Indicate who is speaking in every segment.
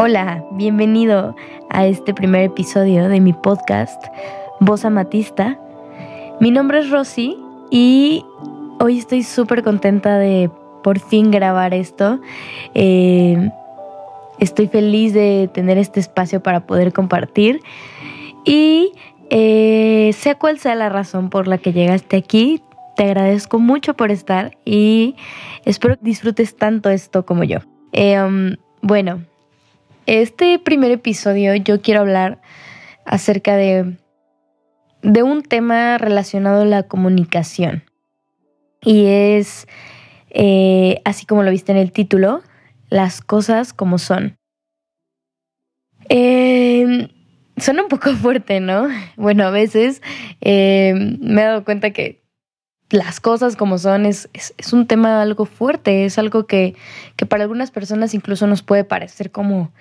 Speaker 1: Hola, bienvenido a este primer episodio de mi podcast Voz Amatista. Mi nombre es Rosy y hoy estoy súper contenta de por fin grabar esto. Eh, estoy feliz de tener este espacio para poder compartir y eh, sea cual sea la razón por la que llegaste aquí, te agradezco mucho por estar y espero que disfrutes tanto esto como yo. Eh, um, bueno, este primer episodio yo quiero hablar acerca de, de un tema relacionado a la comunicación. Y es, eh, así como lo viste en el título, las cosas como son. Eh, suena un poco fuerte, ¿no? Bueno, a veces eh, me he dado cuenta que las cosas como son es, es, un tema algo fuerte, es algo que, que, para algunas personas incluso nos puede parecer como,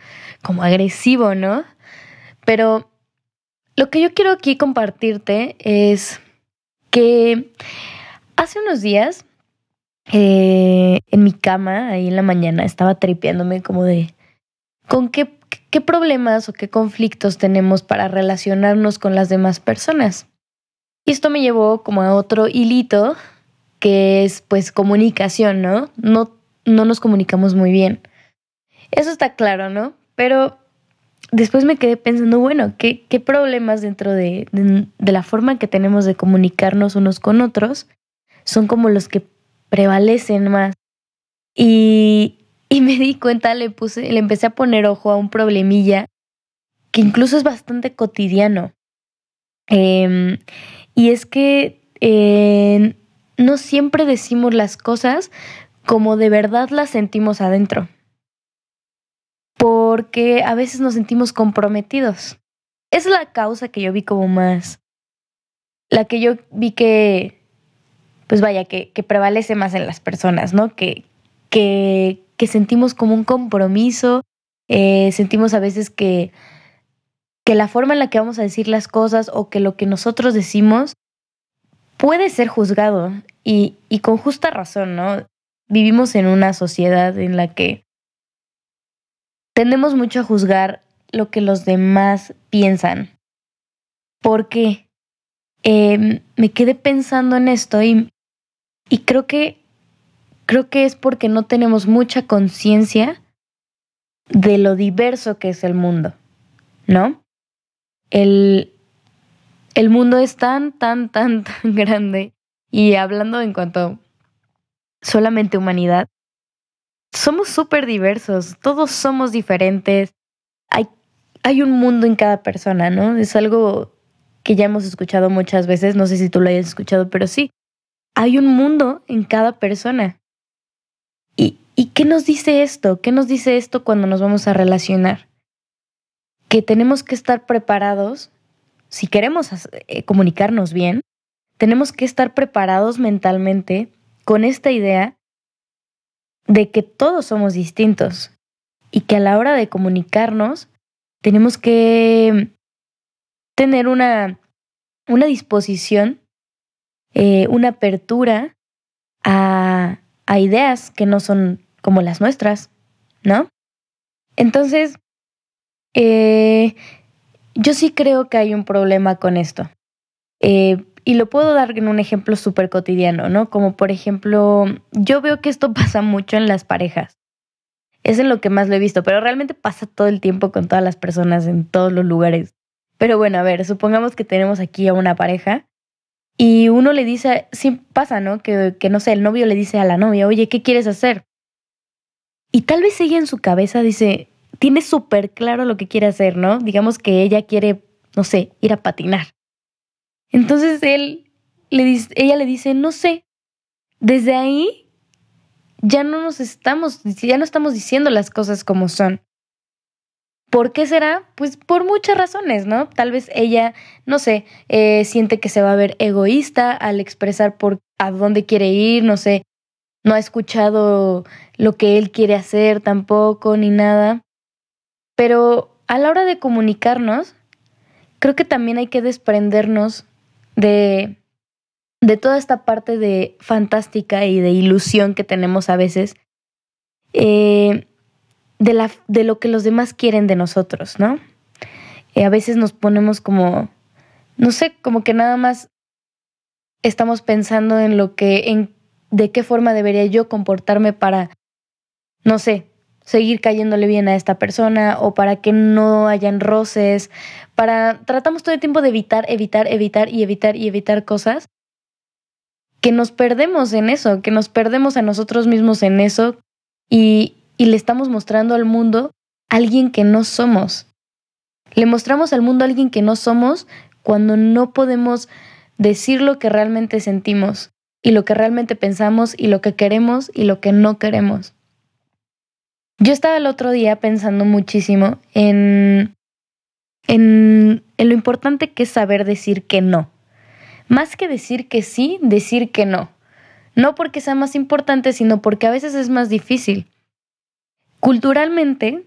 Speaker 1: como agresivo, ¿no? Pero lo que yo quiero aquí compartirte es que hace unos días eh, en mi cama, ahí en la mañana, estaba tripeándome como de con qué, qué problemas o qué conflictos tenemos para relacionarnos con las demás personas. Y esto me llevó como a otro hilito que es pues comunicación, ¿no? No, no nos comunicamos muy bien. Eso está claro, ¿no? Pero después me quedé pensando, bueno, ¿qué, qué problemas dentro de, de, la forma que tenemos de comunicarnos unos con otros son como los que prevalecen más? Y, y me di cuenta, le puse, le empecé a poner ojo a un problemilla que incluso es bastante cotidiano. Eh, y es que eh, no siempre decimos las cosas como de verdad las sentimos adentro. Porque a veces nos sentimos comprometidos. Es la causa que yo vi como más. La que yo vi que, pues vaya, que, prevalece más en las personas, ¿no? Que, que, que sentimos como un compromiso, eh, sentimos a veces que que la forma en la que vamos a decir las cosas o que lo que nosotros decimos puede ser juzgado y, y con justa razón, ¿no? Vivimos en una sociedad en la que tendemos mucho a juzgar lo que los demás piensan. ¿Por qué? Eh, me quedé pensando en esto y, y creo que creo que es porque no tenemos mucha conciencia de lo diverso que es el mundo, ¿no? El, el mundo es tan, tan, tan, tan grande. Y hablando en cuanto solamente humanidad, somos súper diversos, todos somos diferentes. Hay, hay un mundo en cada persona, ¿no? Es algo que ya hemos escuchado muchas veces, no sé si tú lo hayas escuchado, pero sí, hay un mundo en cada persona. ¿Y, ¿Y qué nos dice esto? ¿Qué nos dice esto cuando nos vamos a relacionar? Que tenemos que estar preparados, si queremos eh, comunicarnos bien, tenemos que estar preparados mentalmente con esta idea de que todos somos distintos y que a la hora de comunicarnos tenemos que tener una, una disposición, eh, una apertura a, a ideas que no son como las nuestras, ¿no? Entonces, eh, yo sí creo que hay un problema con esto. Eh, y lo puedo dar en un ejemplo súper cotidiano, ¿no? Como por ejemplo, yo veo que esto pasa mucho en las parejas. Es en lo que más lo he visto, pero realmente pasa todo el tiempo con todas las personas en todos los lugares. Pero bueno, a ver, supongamos que tenemos aquí a una pareja y uno le dice, sí pasa, ¿no? Que, que no sé, el novio le dice a la novia, oye, ¿qué quieres hacer? Y tal vez ella en su cabeza dice, tiene súper claro lo que quiere hacer, ¿no? Digamos que ella quiere, no sé, ir a patinar. Entonces él le dice, ella le dice, no sé. Desde ahí ya no nos estamos, ya no estamos diciendo las cosas como son. ¿Por qué será? Pues por muchas razones, ¿no? Tal vez ella, no sé, eh, siente que se va a ver egoísta al expresar por a dónde quiere ir, no sé, no ha escuchado lo que él quiere hacer tampoco, ni nada. Pero a la hora de comunicarnos, creo que también hay que desprendernos de, de toda esta parte de fantástica y de ilusión que tenemos a veces. Eh, de, la, de lo que los demás quieren de nosotros, ¿no? Eh, a veces nos ponemos como, no sé, como que nada más estamos pensando en lo que, en de qué forma debería yo comportarme para, no sé, seguir cayéndole bien a esta persona o para que no hayan roces, para tratamos todo el tiempo de evitar, evitar, evitar y evitar y evitar cosas que nos perdemos en eso, que nos perdemos a nosotros mismos en eso y, y le estamos mostrando al mundo alguien que no somos. Le mostramos al mundo a alguien que no somos cuando no podemos decir lo que realmente sentimos y lo que realmente pensamos y lo que queremos y lo que no queremos. Yo estaba el otro día pensando muchísimo en, en, lo importante que es saber decir que no. Más que decir que sí, decir que no. No porque sea más importante, sino porque a veces es más difícil. Culturalmente,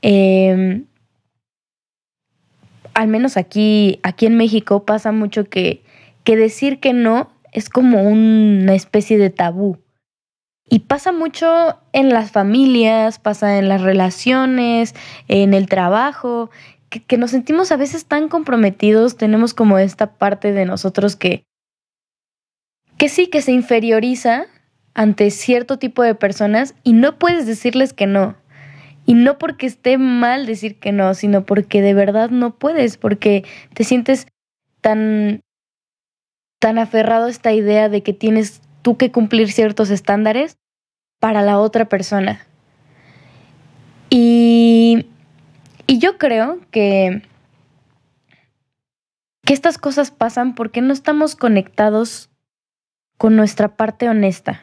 Speaker 1: em, al menos aquí, aquí en México pasa mucho que, que decir que no es como una especie de tabú. Y pasa mucho en las familias, pasa en las relaciones, en el trabajo, que, nos sentimos a veces tan comprometidos, tenemos como esta parte de nosotros que, que sí, que se inferioriza ante cierto tipo de personas y no puedes decirles que no. Y no porque esté mal decir que no, sino porque de verdad no puedes, porque te sientes tan, tan aferrado a esta idea de que tienes tú que cumplir ciertos estándares para la otra persona. Y, y yo creo que, que estas cosas pasan porque no estamos conectados con nuestra parte honesta.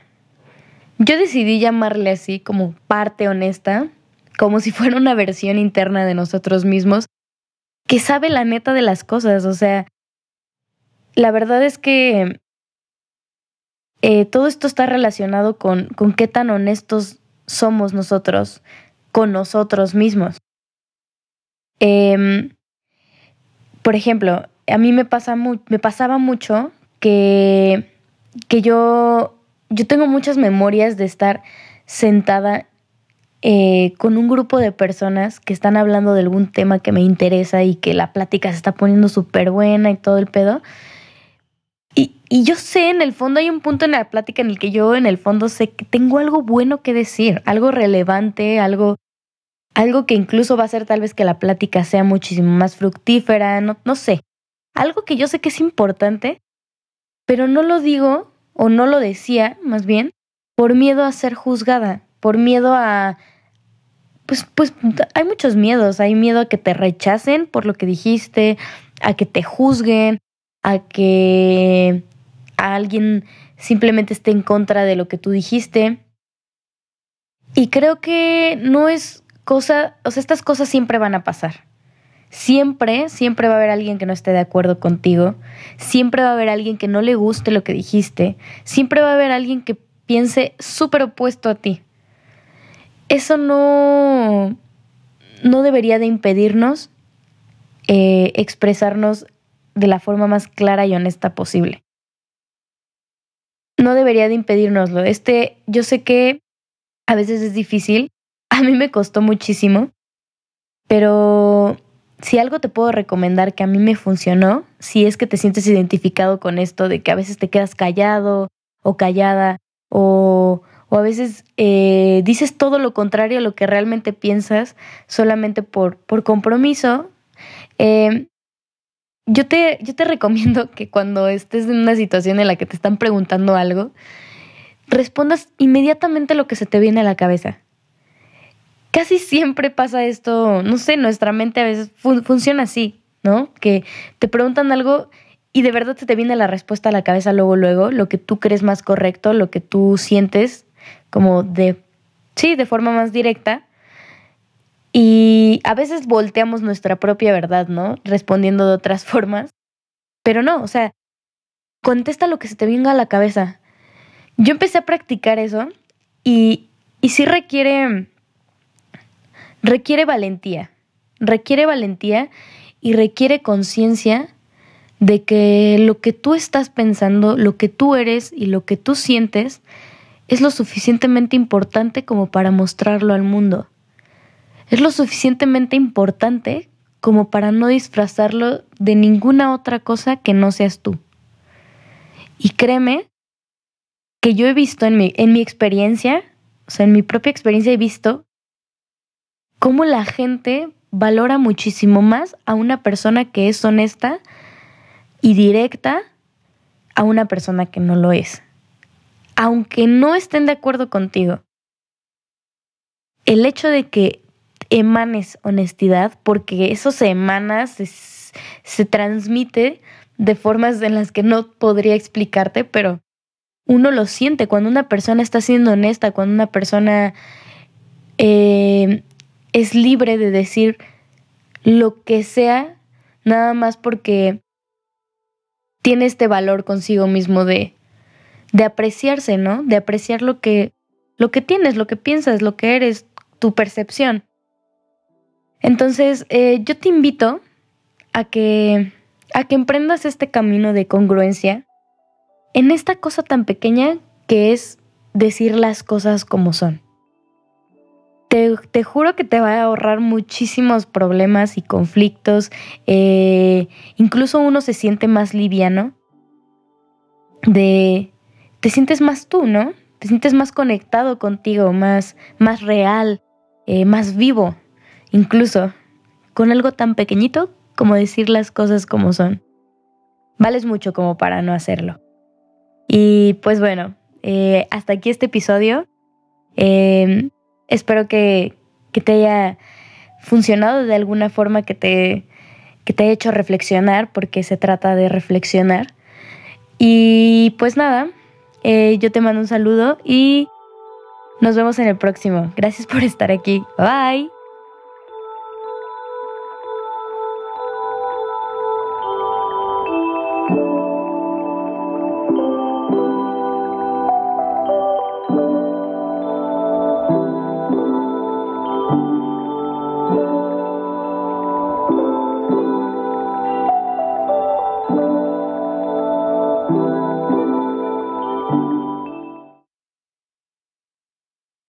Speaker 1: Yo decidí llamarle así como parte honesta, como si fuera una versión interna de nosotros mismos que sabe la neta de las cosas. O sea, la verdad es que eh, todo esto está relacionado con, con qué tan honestos somos nosotros con nosotros mismos. Em, por ejemplo, a mí me, pasa me pasaba mucho que, que yo, yo tengo muchas memorias de estar sentada eh, con un grupo de personas que están hablando de algún tema que me interesa y que la plática se está poniendo súper buena y todo el pedo. Y, yo sé, en el fondo hay un punto en la plática en el que yo en el fondo sé que tengo algo bueno que decir, algo relevante, algo, algo que incluso va a hacer tal vez que la plática sea muchísimo más fructífera, no, no sé. Algo que yo sé que es importante, pero no lo digo o no lo decía, más bien, por miedo a ser juzgada, por miedo a... Pues, pues hay muchos miedos, hay miedo a que te rechacen por lo que dijiste, a que te juzguen, a que alguien simplemente esté en contra de lo que tú dijiste. Y creo que no es cosa, o sea, estas cosas siempre van a pasar. Siempre, siempre va a haber alguien que no esté de acuerdo contigo. Siempre va a haber alguien que no le guste lo que dijiste. Siempre va a haber alguien que piense súper opuesto a ti. Eso no, no debería de impedirnos eh, expresarnos de la forma más clara y honesta posible. No debería de impedírnoslo. Este, yo sé que a veces es difícil, a mí me costó muchísimo, pero si algo te puedo recomendar que a mí me funcionó, si es que te sientes identificado con esto de que a veces te quedas callado o callada o, o a veces eh, dices todo lo contrario a lo que realmente piensas solamente por, por compromiso, eh, yo te, yo te recomiendo que cuando estés en una situación en la que te están preguntando algo, respondas inmediatamente lo que se te viene a la cabeza. Casi siempre pasa esto, no sé, nuestra mente a veces funciona así, ¿no? Que te preguntan algo y de verdad se te viene la respuesta a la cabeza luego, luego, lo que tú crees más correcto, lo que tú sientes como de, sí, de forma más directa. Y a veces volteamos nuestra propia verdad, ¿no? Respondiendo de otras formas. Pero no, o sea, contesta lo que se te venga a la cabeza. Yo empecé a practicar eso y, y sí requiere, requiere valentía. Requiere valentía y requiere conciencia de que lo que tú estás pensando, lo que tú eres y lo que tú sientes es lo suficientemente importante como para mostrarlo al mundo. Es lo suficientemente importante como para no disfrazarlo de ninguna otra cosa que no seas tú. Y créeme que yo he visto en mi, en mi experiencia, o sea, en mi propia experiencia he visto cómo la gente valora muchísimo más a una persona que es honesta y directa a una persona que no lo es. Aunque no estén de acuerdo contigo. El hecho de que emanes honestidad, porque eso se emana, se, se transmite de formas en las que no podría explicarte, pero uno lo siente cuando una persona está siendo honesta, cuando una persona eh, es libre de decir lo que sea, nada más porque tiene este valor consigo mismo de, de apreciarse, ¿no? De apreciar lo que, lo que tienes, lo que piensas, lo que eres, tu percepción. Entonces, eh, yo te invito a que, a que emprendas este camino de congruencia en esta cosa tan pequeña que es decir las cosas como son. Te, juro que te va a ahorrar muchísimos problemas y conflictos. Eh, incluso uno se siente más liviano. De. Te sientes más tú, ¿no? Te sientes más conectado contigo, más, más real, eh, más vivo, incluso con algo tan pequeñito como decir las cosas como son. Vales mucho como para no hacerlo. Y pues bueno, eh, hasta aquí este episodio. Eh, espero que, que, te haya funcionado de alguna forma, que te, que te haya hecho reflexionar, porque se trata de reflexionar. Y pues nada, eh, yo te mando un saludo y nos vemos en el próximo. Gracias por estar aquí. Bye.